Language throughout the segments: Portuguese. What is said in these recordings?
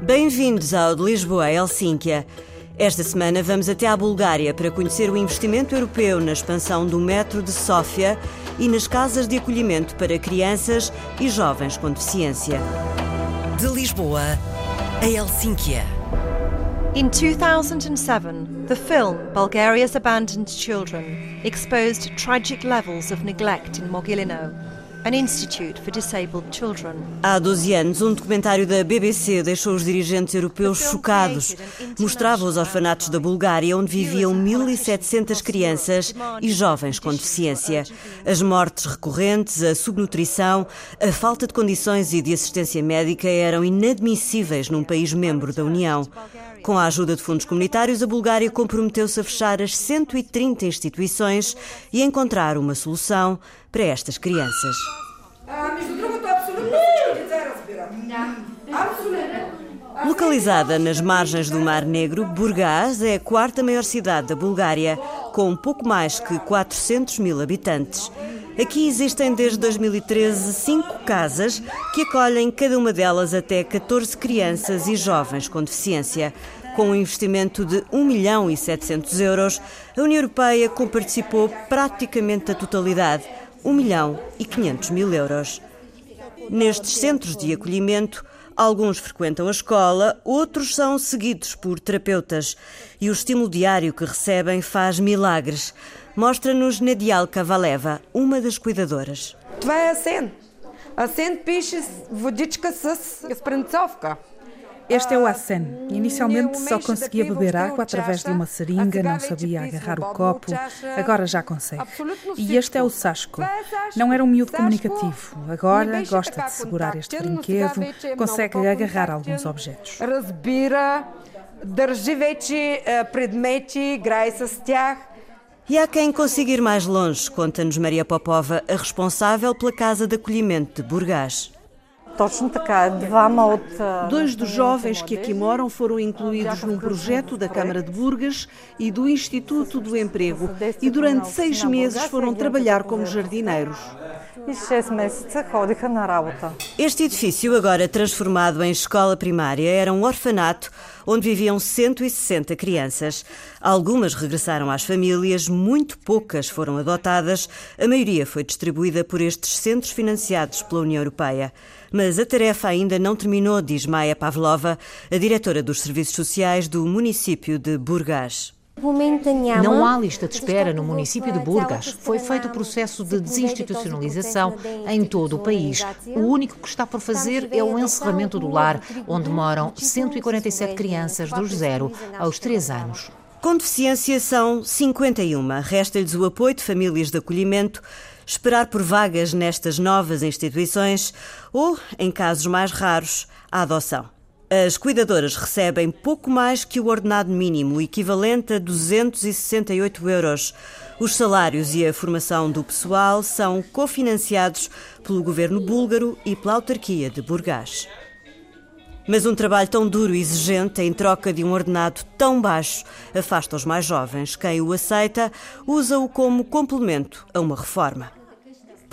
Bem-vindos ao de Lisboa a Helsínquia. Esta semana vamos até à Bulgária para conhecer o investimento europeu na expansão do metro de Sófia e nas casas de acolhimento para crianças e jovens com deficiência. De Lisboa a Helsínquia. In 2007, the film Bulgaria's Abandoned Children exposed tragic levels of neglect in Mogilino an institute for disabled children. Há 12 anos, um documentário da BBC deixou os dirigentes europeus chocados. Mostrava os orfanatos da Bulgária, onde viviam 1.700 crianças e jovens com deficiência. As mortes recorrentes, a subnutrição, a falta de condições e de assistência médica eram inadmissíveis num país membro da União. Com a ajuda de fundos comunitários, a Bulgária comprometeu-se a fechar as 130 instituições e encontrar uma solução para estas crianças. Localizada nas margens do Mar Negro, Burgaz é a quarta maior cidade da Bulgária, com pouco mais que 400 mil habitantes. Aqui existem desde 2013 cinco casas que acolhem cada uma delas até 14 crianças e jovens com deficiência. Com um investimento de 1 milhão e 700 euros, a União Europeia comparticipou praticamente a totalidade, 1 milhão e 500 mil euros. Nestes centros de acolhimento, alguns frequentam a escola, outros são seguidos por terapeutas e o estímulo diário que recebem faz milagres. Mostra-nos Nadial Kavaleva, uma das cuidadoras. Това е Асен. Асен пише водичка с спринцовка. Este é o Asen. Inicialmente só conseguia beber água através de uma seringa, não sabia agarrar o copo, agora já consegue. E este é o Sasco. Não era um miúdo comunicativo, agora gosta de segurar este brinquedo, consegue agarrar alguns objetos. Разбира, държи вече предмети, играе с тях. E há quem consiga ir mais longe, conta-nos Maria Popova, a responsável pela Casa de Acolhimento de Burgás. Dois dos jovens que aqui moram foram incluídos num projeto da Câmara de Burgas e do Instituto do Emprego. E durante seis meses foram trabalhar como jardineiros. Este edifício, agora transformado em escola primária, era um orfanato onde viviam 160 crianças. Algumas regressaram às famílias, muito poucas foram adotadas, a maioria foi distribuída por estes centros financiados pela União Europeia. Mas a tarefa ainda não terminou, diz Maia Pavlova, a diretora dos Serviços Sociais do município de Burgás. Não há lista de espera no município de Burgas. Foi feito o processo de desinstitucionalização em todo o país. O único que está por fazer é o encerramento do lar, onde moram 147 crianças dos 0 aos 3 anos. Com deficiência são 51. Resta-lhes o apoio de famílias de acolhimento, esperar por vagas nestas novas instituições ou, em casos mais raros, a adoção. As cuidadoras recebem pouco mais que o ordenado mínimo, equivalente a 268 euros. Os salários e a formação do pessoal são cofinanciados pelo governo búlgaro e pela autarquia de Burgás. Mas um trabalho tão duro e exigente, em troca de um ordenado tão baixo, afasta os mais jovens. Quem o aceita usa-o como complemento a uma reforma.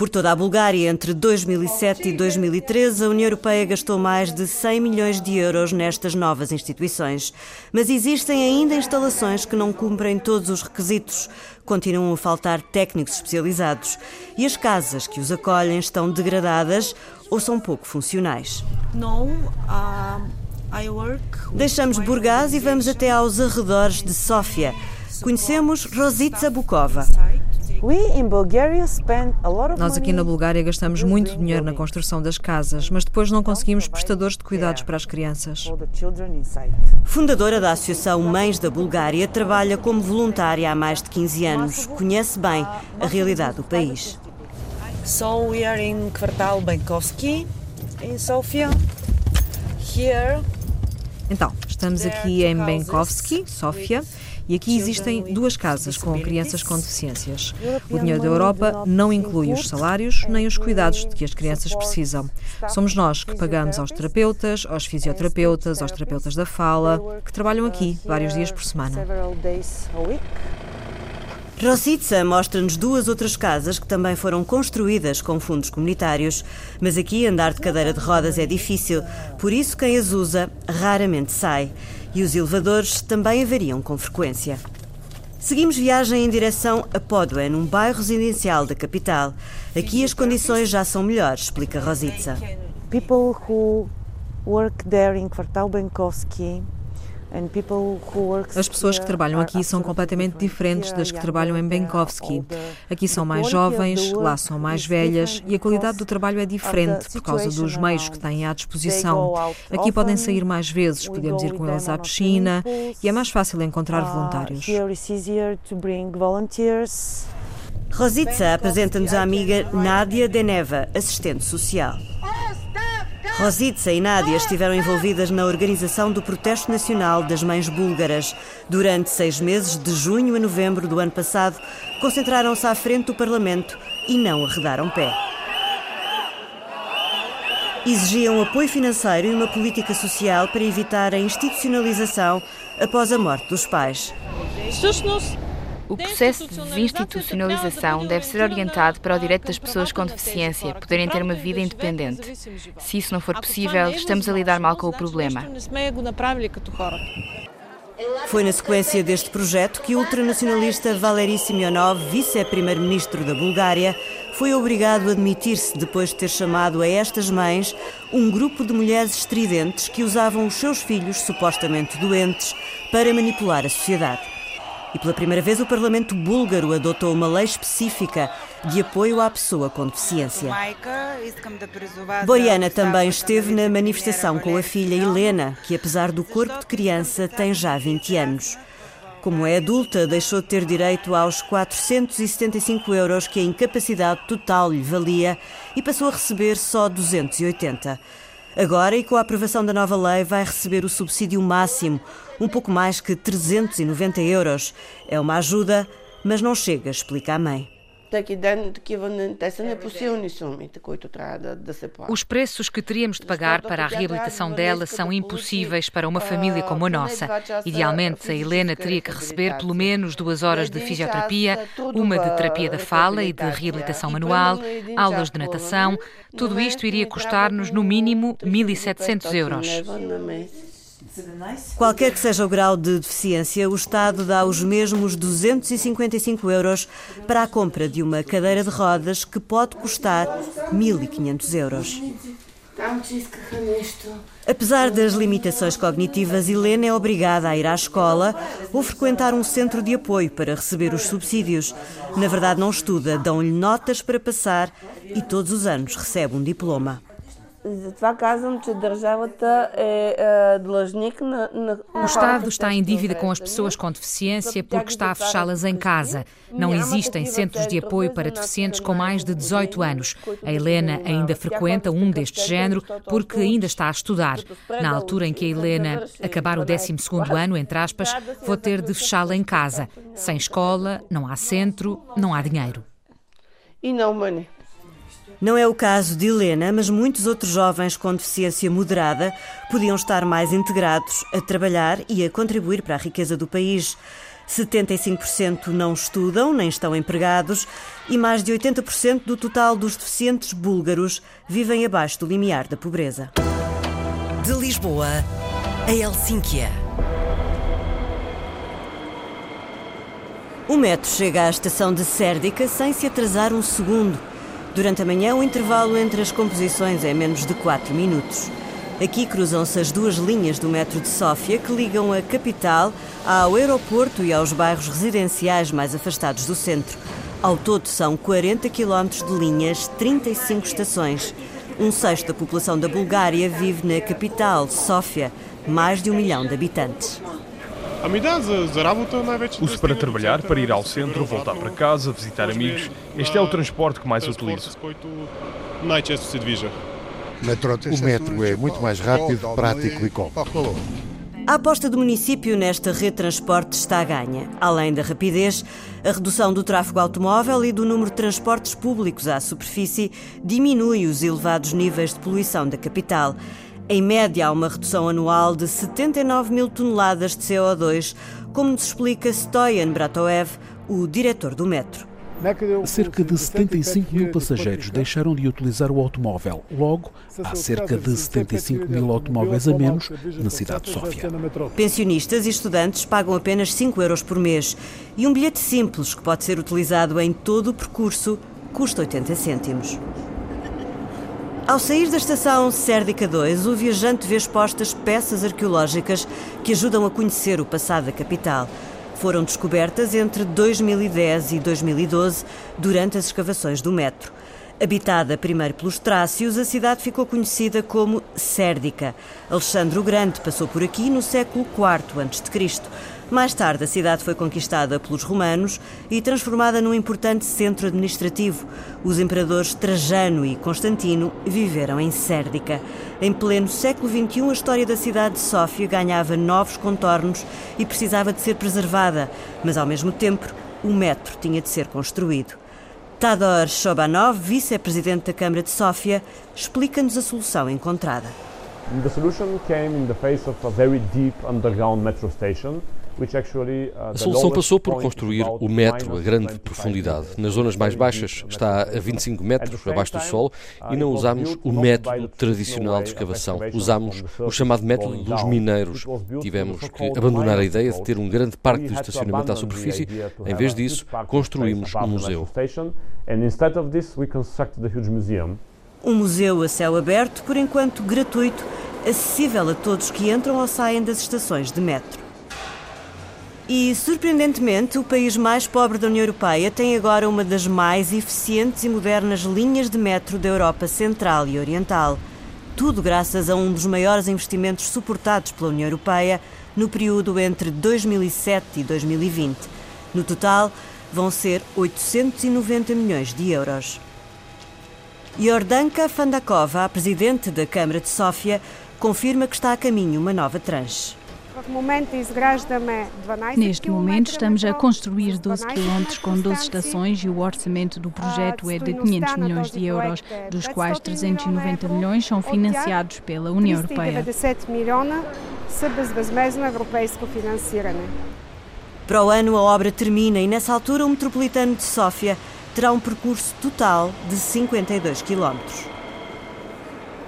Por toda a Bulgária, entre 2007 e 2013, a União Europeia gastou mais de 100 milhões de euros nestas novas instituições. Mas existem ainda instalações que não cumprem todos os requisitos. Continuam a faltar técnicos especializados. E as casas que os acolhem estão degradadas ou são pouco funcionais. Deixamos Burgás e vamos até aos arredores de Sófia. Conhecemos Rositza Bukova. Nós aqui na Bulgária gastamos muito dinheiro na construção das casas, mas depois não conseguimos prestadores de cuidados para as crianças. Fundadora da Associação Mães da Bulgária, trabalha como voluntária há mais de 15 anos. Conhece bem a realidade do país. So we are in Kvartal Bankovski in Sofia. Here Então, estamos aqui em Benkovski, Sófia, E aqui existem duas casas com crianças com deficiências. O dinheiro da Europa não inclui os salários nem os cuidados de que as crianças precisam. Somos nós que pagamos aos terapeutas, aos fisioterapeutas, aos terapeutas da fala, que trabalham aqui vários dias por semana. Rosica mostra-nos duas outras casas que também foram construídas com fundos comunitários, mas aqui andar de cadeira de rodas é difícil, por isso quem as usa raramente sai. E os elevadores também avariam com frequência. Seguimos viagem em direção a Podwe, num bairro residencial da capital. Aqui as condições já são melhores, explica Rosica. People who work there in Kvartal Benkowski as pessoas que trabalham aqui são completamente diferentes das que trabalham em Benkovski. Aqui são mais jovens, lá são mais velhas e a qualidade do trabalho é diferente por causa dos meios que têm à disposição. Aqui podem sair mais vezes, podemos ir com eles à piscina e é mais fácil encontrar voluntários. Rositza apresenta-nos a amiga Nádia Deneva, assistente social. Rositsa e Nádia estiveram envolvidas na organização do Protesto Nacional das Mães Búlgaras. Durante seis meses, de junho a novembro do ano passado, concentraram-se à frente do Parlamento e não arredaram pé. Exigiam apoio financeiro e uma política social para evitar a institucionalização após a morte dos pais. O processo de institucionalização deve ser orientado para o direito das pessoas com deficiência poderem ter uma vida independente. Se isso não for possível, estamos a lidar mal com o problema. Foi na sequência deste projeto que o ultranacionalista Valery Simeonov, vice-primeiro-ministro da Bulgária, foi obrigado a admitir-se depois de ter chamado a estas mães um grupo de mulheres estridentes que usavam os seus filhos supostamente doentes para manipular a sociedade. E pela primeira vez o Parlamento búlgaro adotou uma lei específica de apoio à pessoa com deficiência. Boiana também esteve na manifestação com a filha Helena, que apesar do corpo de criança tem já 20 anos. Como é adulta, deixou de ter direito aos 475 euros que a incapacidade total lhe valia e passou a receber só 280. Agora, e com a aprovação da nova lei, vai receber o subsídio máximo, um pouco mais que 390 euros. É uma ajuda, mas não chega, explica a mãe. Os preços que teríamos de pagar para a reabilitação dela são impossíveis para uma família como a nossa. Idealmente, a Helena teria que receber pelo menos duas horas de fisioterapia, uma de terapia da fala e de reabilitação manual, aulas de natação. Tudo isto iria custar-nos no mínimo 1.700 euros. Qualquer que seja o grau de deficiência, o Estado dá os mesmos 255 euros para a compra de uma cadeira de rodas que pode custar 1.500 euros. Apesar das limitações cognitivas, Helena é obrigada a ir à escola ou frequentar um centro de apoio para receber os subsídios. Na verdade, não estuda, dão-lhe notas para passar e todos os anos recebe um diploma. O Estado está em dívida com as pessoas com deficiência porque está a fechá-las em casa. Não existem centros de apoio para deficientes com mais de 18 anos. A Helena ainda frequenta um deste género porque ainda está a estudar. Na altura em que a Helena acabar o 12 ano, entre aspas, vou ter de fechá-la em casa. Sem escola, não há centro, não há dinheiro. E não money. Não é o caso de Helena, mas muitos outros jovens com deficiência moderada podiam estar mais integrados a trabalhar e a contribuir para a riqueza do país. 75% não estudam nem estão empregados e mais de 80% do total dos deficientes búlgaros vivem abaixo do limiar da pobreza. De Lisboa a Helsínquia. O metro chega à estação de Sérdica sem se atrasar um segundo. Durante a manhã, o intervalo entre as composições é menos de 4 minutos. Aqui cruzam-se as duas linhas do metro de Sófia que ligam a capital ao aeroporto e aos bairros residenciais mais afastados do centro. Ao todo, são 40 quilómetros de linhas, 35 estações. Um sexto da população da Bulgária vive na capital, Sófia, mais de um milhão de habitantes. Uso para trabalhar, para ir ao centro, voltar para casa, visitar amigos. Este é o transporte que mais utilizo. O metro é muito mais rápido, prático e cómodo. A aposta do município nesta rede de transporte está a ganha. Além da rapidez, a redução do tráfego automóvel e do número de transportes públicos à superfície diminui os elevados níveis de poluição da capital. Em média, há uma redução anual de 79 mil toneladas de CO2, como nos explica Stoyan Bratoev, o diretor do metro. Cerca de 75 mil passageiros deixaram de utilizar o automóvel. Logo, há cerca de 75 mil automóveis a menos na cidade de Sófia. Pensionistas e estudantes pagam apenas 5 euros por mês e um bilhete simples que pode ser utilizado em todo o percurso custa 80 cêntimos. Ao sair da estação Sérdica 2, o viajante vê expostas peças arqueológicas que ajudam a conhecer o passado da capital foram descobertas entre 2010 e 2012 durante as escavações do metro. Habitada primeiro pelos Trácios, a cidade ficou conhecida como Sérdica. Alexandre o Grande passou por aqui no século IV a.C. Mais tarde, a cidade foi conquistada pelos romanos e transformada num importante centro administrativo. Os imperadores Trajano e Constantino viveram em Sérdica. Em pleno século XXI, a história da cidade de Sófia ganhava novos contornos e precisava de ser preservada, mas ao mesmo tempo, o metro tinha de ser construído. Tador Shobanov, vice-presidente da Câmara de Sófia, explica-nos a solução encontrada. The solution came in the face of a very deep underground metro station a solução passou por construir o metro a grande profundidade. Nas zonas mais baixas está a 25 metros abaixo do solo e não usamos o método tradicional de escavação. Usamos o chamado método dos mineiros. Tivemos que abandonar a ideia de ter um grande parque de estacionamento à superfície. Em vez disso, construímos um museu. Um museu a céu aberto, por enquanto gratuito, acessível a todos que entram ou saem das estações de metro. E, surpreendentemente, o país mais pobre da União Europeia tem agora uma das mais eficientes e modernas linhas de metro da Europa Central e Oriental. Tudo graças a um dos maiores investimentos suportados pela União Europeia no período entre 2007 e 2020. No total, vão ser 890 milhões de euros. Jordanka Fandakova, a presidente da Câmara de Sófia, confirma que está a caminho uma nova tranche. Neste momento estamos a construir 12 km com 12 estações e o orçamento do projeto é de 500 milhões de euros, dos quais 390 milhões são financiados pela União Europeia. Para o ano a obra termina e nessa altura o metropolitano de Sófia terá um percurso total de 52 km.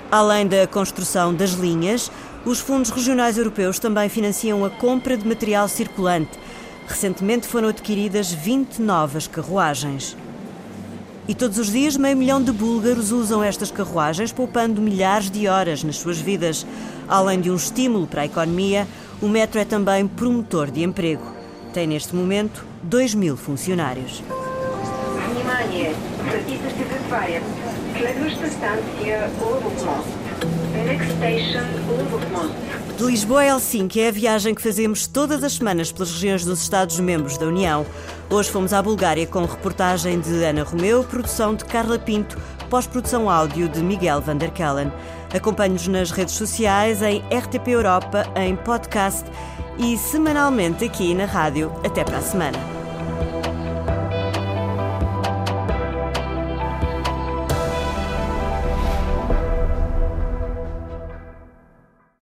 Além da construção das linhas, os fundos regionais europeus também financiam a compra de material circulante. Recentemente foram adquiridas 20 novas carruagens. E todos os dias, meio milhão de búlgaros usam estas carruagens, poupando milhares de horas nas suas vidas. Além de um estímulo para a economia, o metro é também promotor de emprego. Tem neste momento 2 mil funcionários. Внимание! Следваща станция De Lisboa a Helsinki é a viagem que fazemos todas as semanas pelas regiões dos Estados-membros da União. Hoje fomos à Bulgária com reportagem de Ana Romeu, produção de Carla Pinto, pós-produção áudio de Miguel van der Kellen. Acompanhe-nos nas redes sociais, em RTP Europa, em podcast e semanalmente aqui na rádio. Até para a semana.